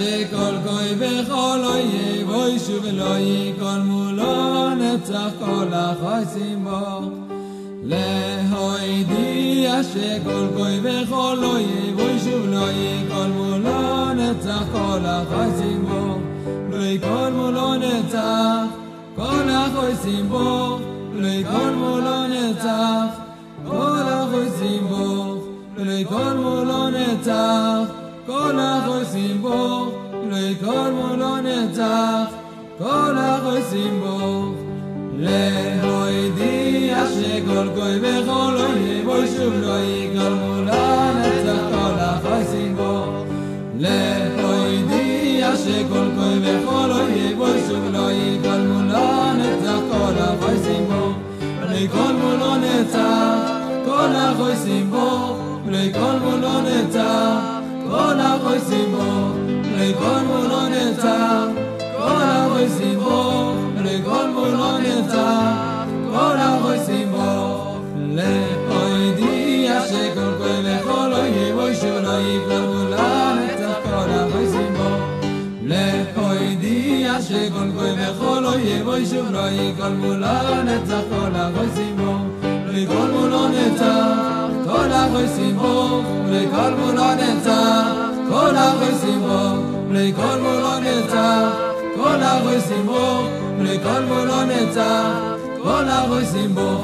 שכל גוי וכל אויב אוי שוב לא יקול מולו נצח כל החוסים בו להוידי שכל גוי וכל אויב אוי שוב לא יקול מולו נצח כל החוסים בו לא יקול מולו נצח כל החוסים בו לא יקול מולו נצח כל החוסים בו, לכל מולו נצח, כל החוסים בו. להוידיע שכל גוי וכל אויב בו שוב לא יקל מולה נצח כל החוסים בו. להוידיע שכל גוי וכל אויב בו שוב לא יקל מולה נצח כל החוסים בו. לכל מולו נצח כל החוסים בו, לכל מולו נצח כל החויסים בו, לכל מולו נצח, כל החויסים בו, לכל מולו נצח, כל החויסים בו, לאוידיע שכל כוי וכל אויב אוי שלא יפלו מולה נצח כל החויסים בו, לאוידיע שכל כוי וכל אויב אוי שלא יפלו מולה נצח כל החויסים בו, לכל מולו נצח כל החויסים בו, לכל מולו נצח, כל החויסים בו, לכל מולו נצח, כל החויסים בו, לכל מולו נצח, כל החויסים בו,